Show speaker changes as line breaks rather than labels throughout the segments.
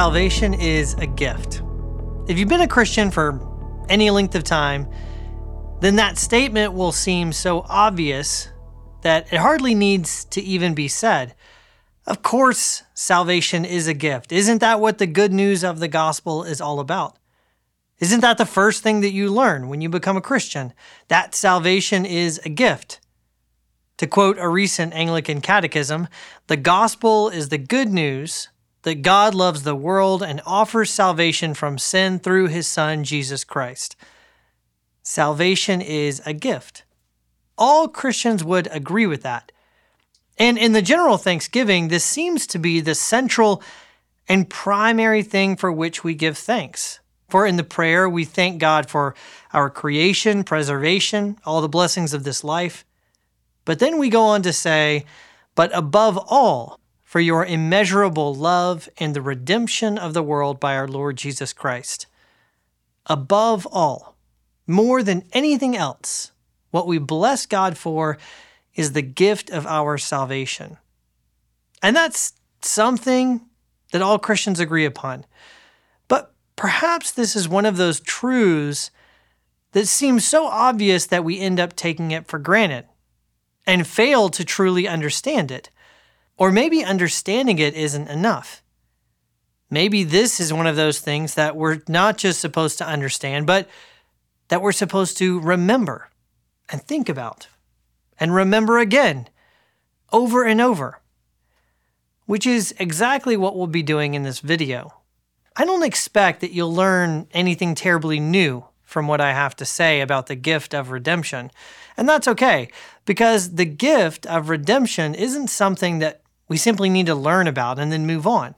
salvation is a gift. If you've been a Christian for any length of time, then that statement will seem so obvious that it hardly needs to even be said. Of course, salvation is a gift. Isn't that what the good news of the gospel is all about? Isn't that the first thing that you learn when you become a Christian? That salvation is a gift. To quote a recent Anglican catechism, the gospel is the good news that God loves the world and offers salvation from sin through his Son, Jesus Christ. Salvation is a gift. All Christians would agree with that. And in the general thanksgiving, this seems to be the central and primary thing for which we give thanks. For in the prayer, we thank God for our creation, preservation, all the blessings of this life. But then we go on to say, but above all, for your immeasurable love and the redemption of the world by our Lord Jesus Christ. Above all, more than anything else, what we bless God for is the gift of our salvation. And that's something that all Christians agree upon. But perhaps this is one of those truths that seems so obvious that we end up taking it for granted and fail to truly understand it. Or maybe understanding it isn't enough. Maybe this is one of those things that we're not just supposed to understand, but that we're supposed to remember and think about and remember again over and over, which is exactly what we'll be doing in this video. I don't expect that you'll learn anything terribly new from what I have to say about the gift of redemption. And that's okay, because the gift of redemption isn't something that we simply need to learn about and then move on.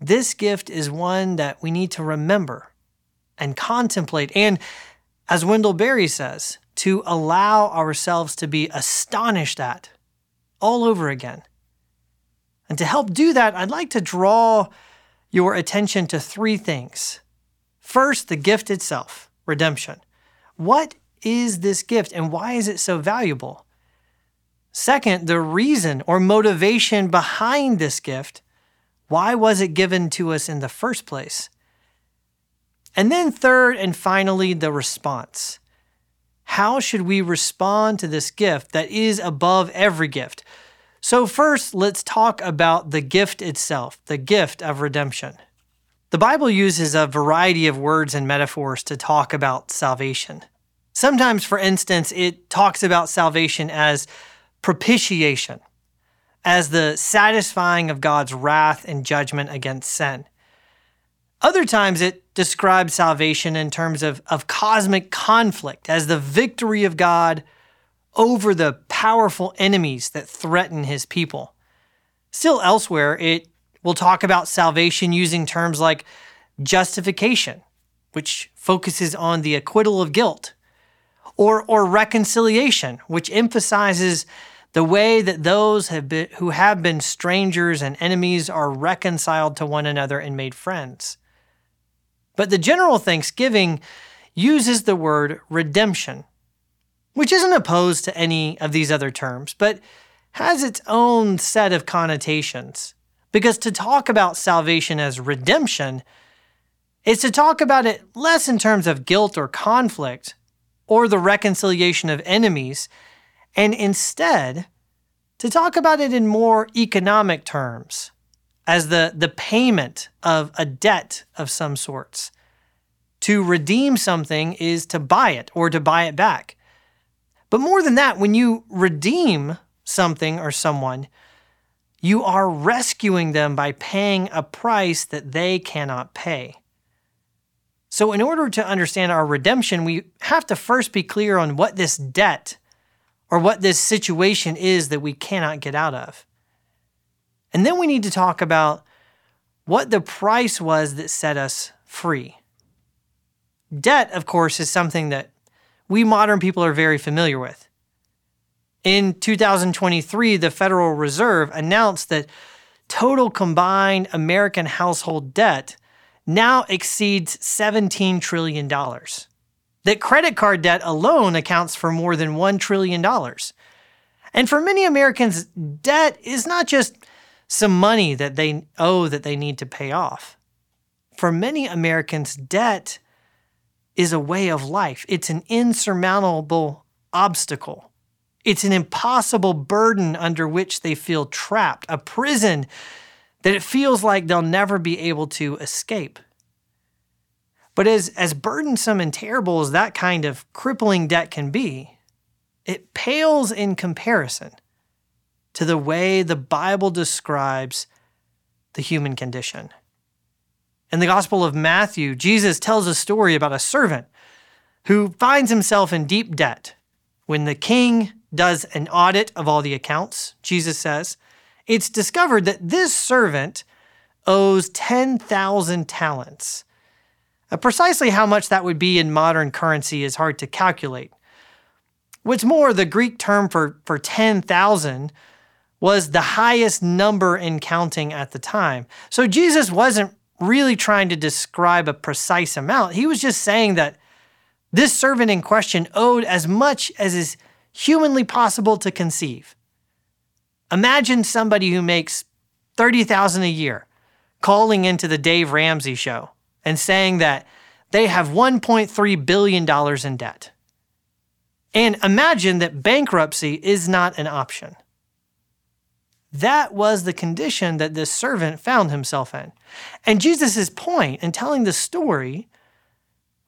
This gift is one that we need to remember and contemplate, and as Wendell Berry says, to allow ourselves to be astonished at all over again. And to help do that, I'd like to draw your attention to three things. First, the gift itself, redemption. What is this gift and why is it so valuable? Second, the reason or motivation behind this gift. Why was it given to us in the first place? And then, third and finally, the response. How should we respond to this gift that is above every gift? So, first, let's talk about the gift itself, the gift of redemption. The Bible uses a variety of words and metaphors to talk about salvation. Sometimes, for instance, it talks about salvation as propitiation as the satisfying of God's wrath and judgment against sin. Other times it describes salvation in terms of, of cosmic conflict as the victory of God over the powerful enemies that threaten his people. Still elsewhere, it will talk about salvation using terms like justification, which focuses on the acquittal of guilt, or, or reconciliation, which emphasizes the way that those have been, who have been strangers and enemies are reconciled to one another and made friends. But the general thanksgiving uses the word redemption, which isn't opposed to any of these other terms, but has its own set of connotations. Because to talk about salvation as redemption is to talk about it less in terms of guilt or conflict or the reconciliation of enemies and instead to talk about it in more economic terms as the, the payment of a debt of some sorts. To redeem something is to buy it or to buy it back. But more than that, when you redeem something or someone, you are rescuing them by paying a price that they cannot pay. So, in order to understand our redemption, we have to first be clear on what this debt or what this situation is that we cannot get out of. And then we need to talk about what the price was that set us free. Debt, of course, is something that we modern people are very familiar with. In 2023, the Federal Reserve announced that total combined American household debt now exceeds $17 trillion that credit card debt alone accounts for more than $1 trillion. And for many Americans, debt is not just some money that they owe that they need to pay off. For many Americans, debt is a way of life, it's an insurmountable obstacle. It's an impossible burden under which they feel trapped, a prison that it feels like they'll never be able to escape. But as, as burdensome and terrible as that kind of crippling debt can be, it pales in comparison to the way the Bible describes the human condition. In the Gospel of Matthew, Jesus tells a story about a servant who finds himself in deep debt. When the king does an audit of all the accounts, Jesus says, it's discovered that this servant owes 10,000 talents. Uh, precisely how much that would be in modern currency is hard to calculate. What's more, the Greek term for, for 10,000 was the highest number in counting at the time. So Jesus wasn't really trying to describe a precise amount. He was just saying that this servant in question owed as much as is humanly possible to conceive. Imagine somebody who makes 30,000 a year calling into the Dave Ramsey show and saying that they have 1.3 billion dollars in debt. And imagine that bankruptcy is not an option. That was the condition that this servant found himself in. And Jesus' point in telling the story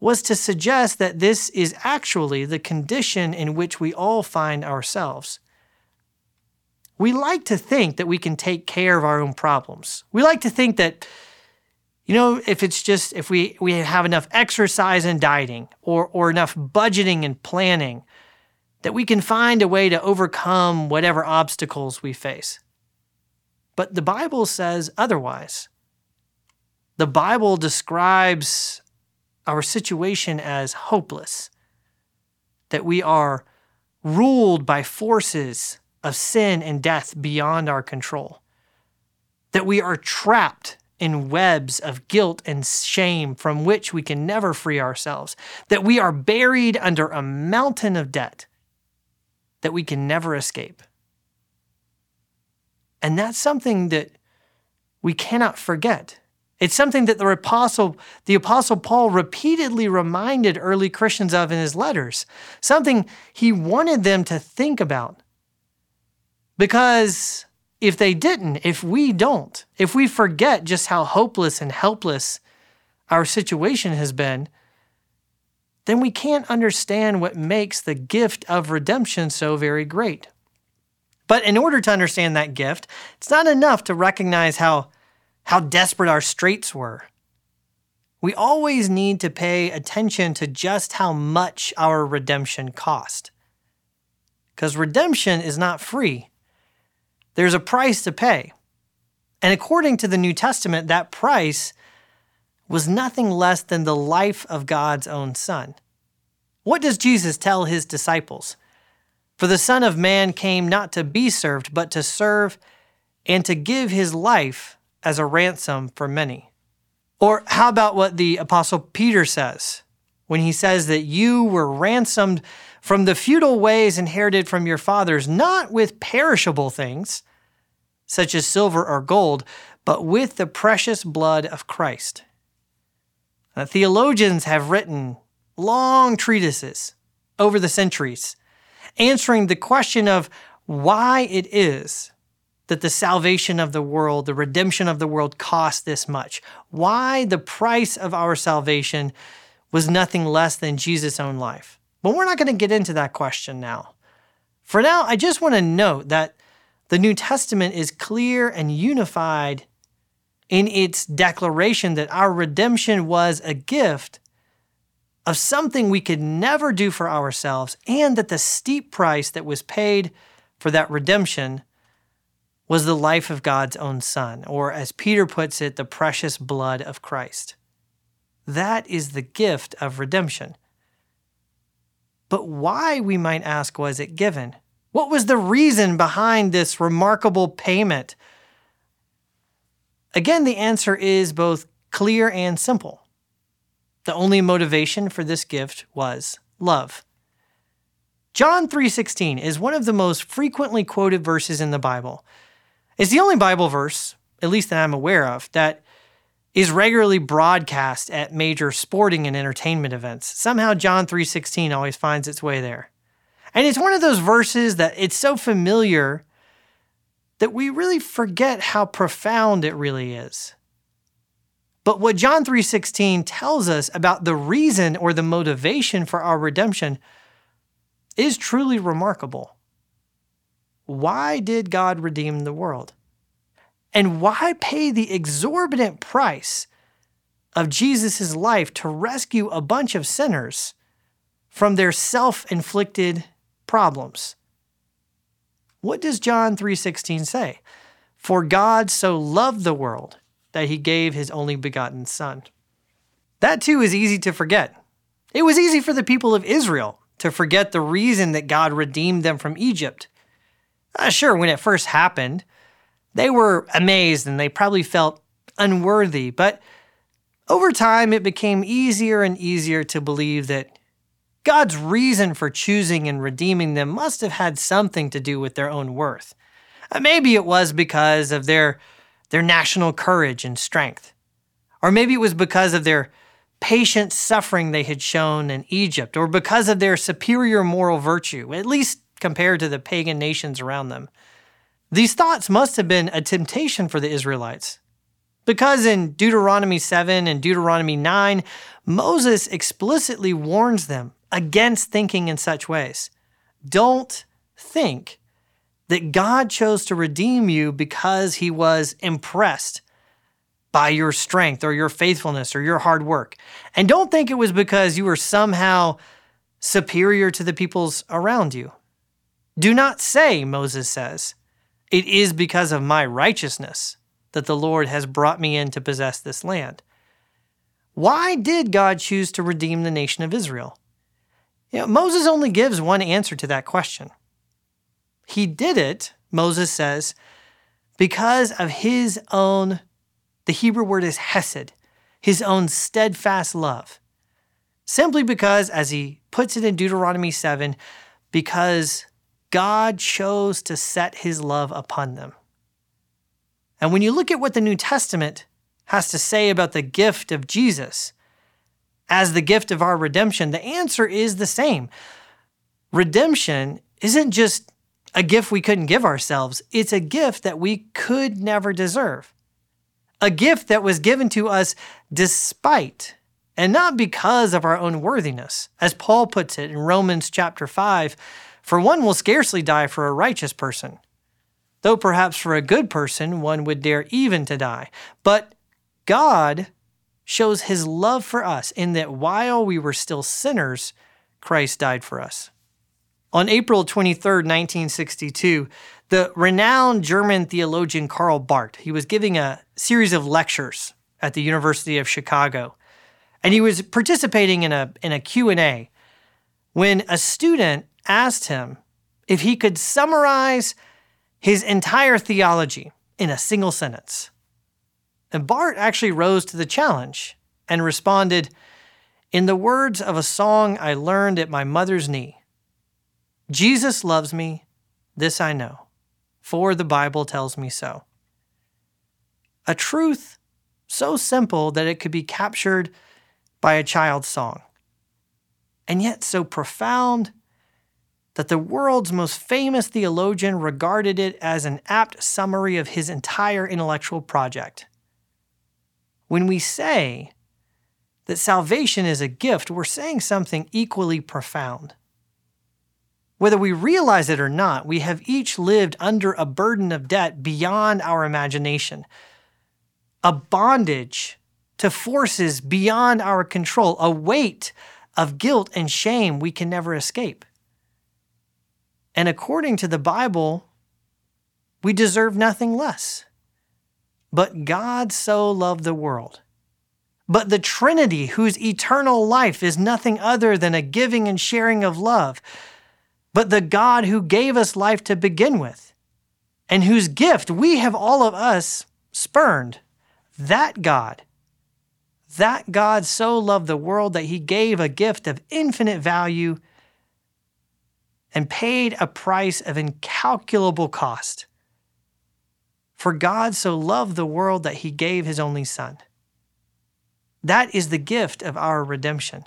was to suggest that this is actually the condition in which we all find ourselves. We like to think that we can take care of our own problems. We like to think that, you know, if it's just, if we, we have enough exercise and dieting or, or enough budgeting and planning, that we can find a way to overcome whatever obstacles we face. But the Bible says otherwise. The Bible describes our situation as hopeless, that we are ruled by forces of sin and death beyond our control, that we are trapped in webs of guilt and shame from which we can never free ourselves, that we are buried under a mountain of debt that we can never escape. And that's something that we cannot forget. It's something that the apostle, the apostle Paul repeatedly reminded early Christians of in his letters, something he wanted them to think about. Because if they didn't, if we don't, if we forget just how hopeless and helpless our situation has been, then we can't understand what makes the gift of redemption so very great. But in order to understand that gift, it's not enough to recognize how, how desperate our straits were. We always need to pay attention to just how much our redemption cost. Because redemption is not free, there's a price to pay. And according to the New Testament, that price was nothing less than the life of God's own Son. What does Jesus tell his disciples? For the Son of Man came not to be served, but to serve and to give his life as a ransom for many. Or how about what the Apostle Peter says when he says that you were ransomed from the futile ways inherited from your fathers, not with perishable things, such as silver or gold, but with the precious blood of Christ. Now, theologians have written long treatises over the centuries answering the question of why it is that the salvation of the world, the redemption of the world cost this much. Why the price of our salvation was nothing less than Jesus' own life. But we're not going to get into that question now. For now, I just want to note that the New Testament is clear and unified in its declaration that our redemption was a gift of something we could never do for ourselves, and that the steep price that was paid for that redemption was the life of God's own Son, or as Peter puts it, the precious blood of Christ. That is the gift of redemption. But why, we might ask, was it given? What was the reason behind this remarkable payment? Again, the answer is both clear and simple. The only motivation for this gift was love. John 3:16 is one of the most frequently quoted verses in the Bible. It's the only Bible verse, at least that I'm aware of, that is regularly broadcast at major sporting and entertainment events. Somehow John 3:16 always finds its way there. And it's one of those verses that it's so familiar that we really forget how profound it really is. But what John 3:16 tells us about the reason or the motivation for our redemption is truly remarkable. Why did God redeem the world? And why pay the exorbitant price of Jesus' life to rescue a bunch of sinners from their self-inflicted problems? What does John 3:16 say? For God so loved the world that he gave his only begotten son. That too is easy to forget. It was easy for the people of Israel to forget the reason that God redeemed them from Egypt. Uh, sure, when it first happened, they were amazed and they probably felt unworthy, but over time it became easier and easier to believe that God's reason for choosing and redeeming them must have had something to do with their own worth. Uh, maybe it was because of their, their national courage and strength. Or maybe it was because of their patient suffering they had shown in Egypt, or because of their superior moral virtue, at least compared to the pagan nations around them. These thoughts must have been a temptation for the Israelites. Because in Deuteronomy 7 and Deuteronomy 9, Moses explicitly warns them against thinking in such ways. Don't think that God chose to redeem you because he was impressed by your strength or your faithfulness or your hard work. And don't think it was because you were somehow superior to the peoples around you. Do not say, Moses says, it is because of my righteousness that the Lord has brought me in to possess this land. Why did God choose to redeem the nation of Israel? You know, Moses only gives one answer to that question. He did it, Moses says, because of his own, the Hebrew word is hesed, his own steadfast love. Simply because, as he puts it in Deuteronomy 7, because God chose to set his love upon them. And when you look at what the New Testament has to say about the gift of Jesus as the gift of our redemption, the answer is the same. Redemption isn't just a gift we couldn't give ourselves, it's a gift that we could never deserve. A gift that was given to us despite and not because of our own worthiness. As Paul puts it in Romans chapter 5, for one will scarcely die for a righteous person, though perhaps for a good person one would dare even to die. But God shows his love for us in that while we were still sinners, Christ died for us. On April 23, 1962, the renowned German theologian Karl Barth, he was giving a series of lectures at the University of Chicago, and he was participating in a in a Q&A when a student asked him if he could summarize his entire theology in a single sentence. And Barth actually rose to the challenge and responded in the words of a song I learned at my mother's knee Jesus loves me, this I know, for the Bible tells me so. A truth so simple that it could be captured by a child's song, and yet so profound that the world's most famous theologian regarded it as an apt summary of his entire intellectual project. When we say that salvation is a gift, we're saying something equally profound. Whether we realize it or not, we have each lived under a burden of debt beyond our imagination, a bondage to forces beyond our control, a weight of guilt and shame we can never escape. And according to the Bible, we deserve nothing less. But God so loved the world. But the Trinity, whose eternal life is nothing other than a giving and sharing of love, but the God who gave us life to begin with, and whose gift we have all of us spurned, that God, that God so loved the world that he gave a gift of infinite value and paid a price of incalculable cost. For God so loved the world that he gave his only Son. That is the gift of our redemption.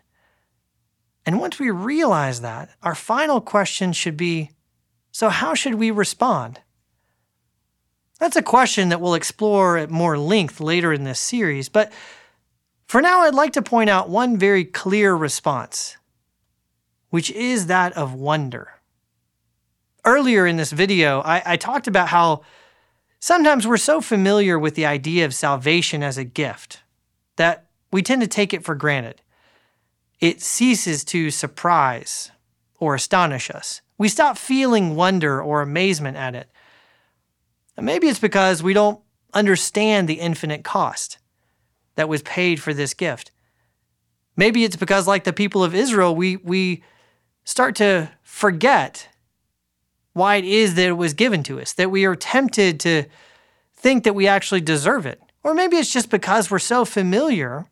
And once we realize that, our final question should be so, how should we respond? That's a question that we'll explore at more length later in this series, but for now, I'd like to point out one very clear response, which is that of wonder. Earlier in this video, I, I talked about how sometimes we're so familiar with the idea of salvation as a gift that we tend to take it for granted. It ceases to surprise or astonish us. We stop feeling wonder or amazement at it. And maybe it's because we don't understand the infinite cost that was paid for this gift. Maybe it's because, like the people of Israel, we, we start to forget why it is that it was given to us, that we are tempted to think that we actually deserve it. Or maybe it's just because we're so familiar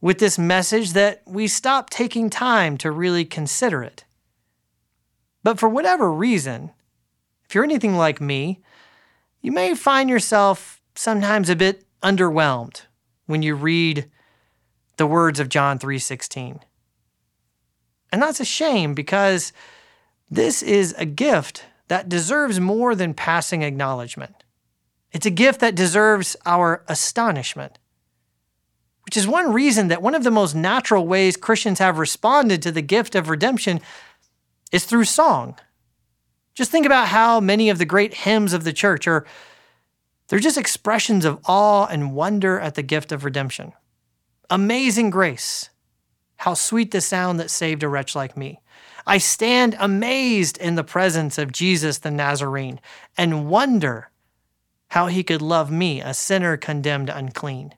with this message that we stop taking time to really consider it. But for whatever reason, if you're anything like me, you may find yourself sometimes a bit underwhelmed when you read the words of John 3:16. And that's a shame because this is a gift that deserves more than passing acknowledgement. It's a gift that deserves our astonishment which is one reason that one of the most natural ways Christians have responded to the gift of redemption is through song. Just think about how many of the great hymns of the church are they're just expressions of awe and wonder at the gift of redemption. Amazing grace. How sweet the sound that saved a wretch like me. I stand amazed in the presence of Jesus the Nazarene and wonder how he could love me, a sinner condemned unclean.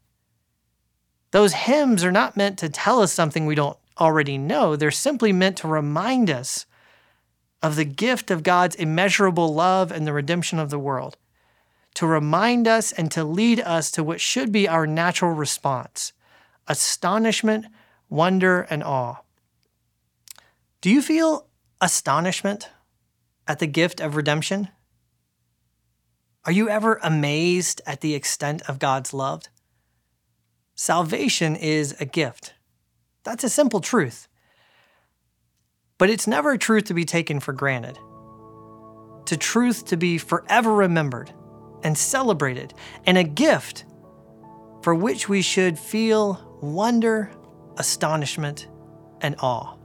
Those hymns are not meant to tell us something we don't already know. They're simply meant to remind us of the gift of God's immeasurable love and the redemption of the world, to remind us and to lead us to what should be our natural response astonishment, wonder, and awe. Do you feel astonishment at the gift of redemption? Are you ever amazed at the extent of God's love? Salvation is a gift. That's a simple truth. But it's never a truth to be taken for granted. To truth to be forever remembered and celebrated, and a gift for which we should feel wonder, astonishment, and awe.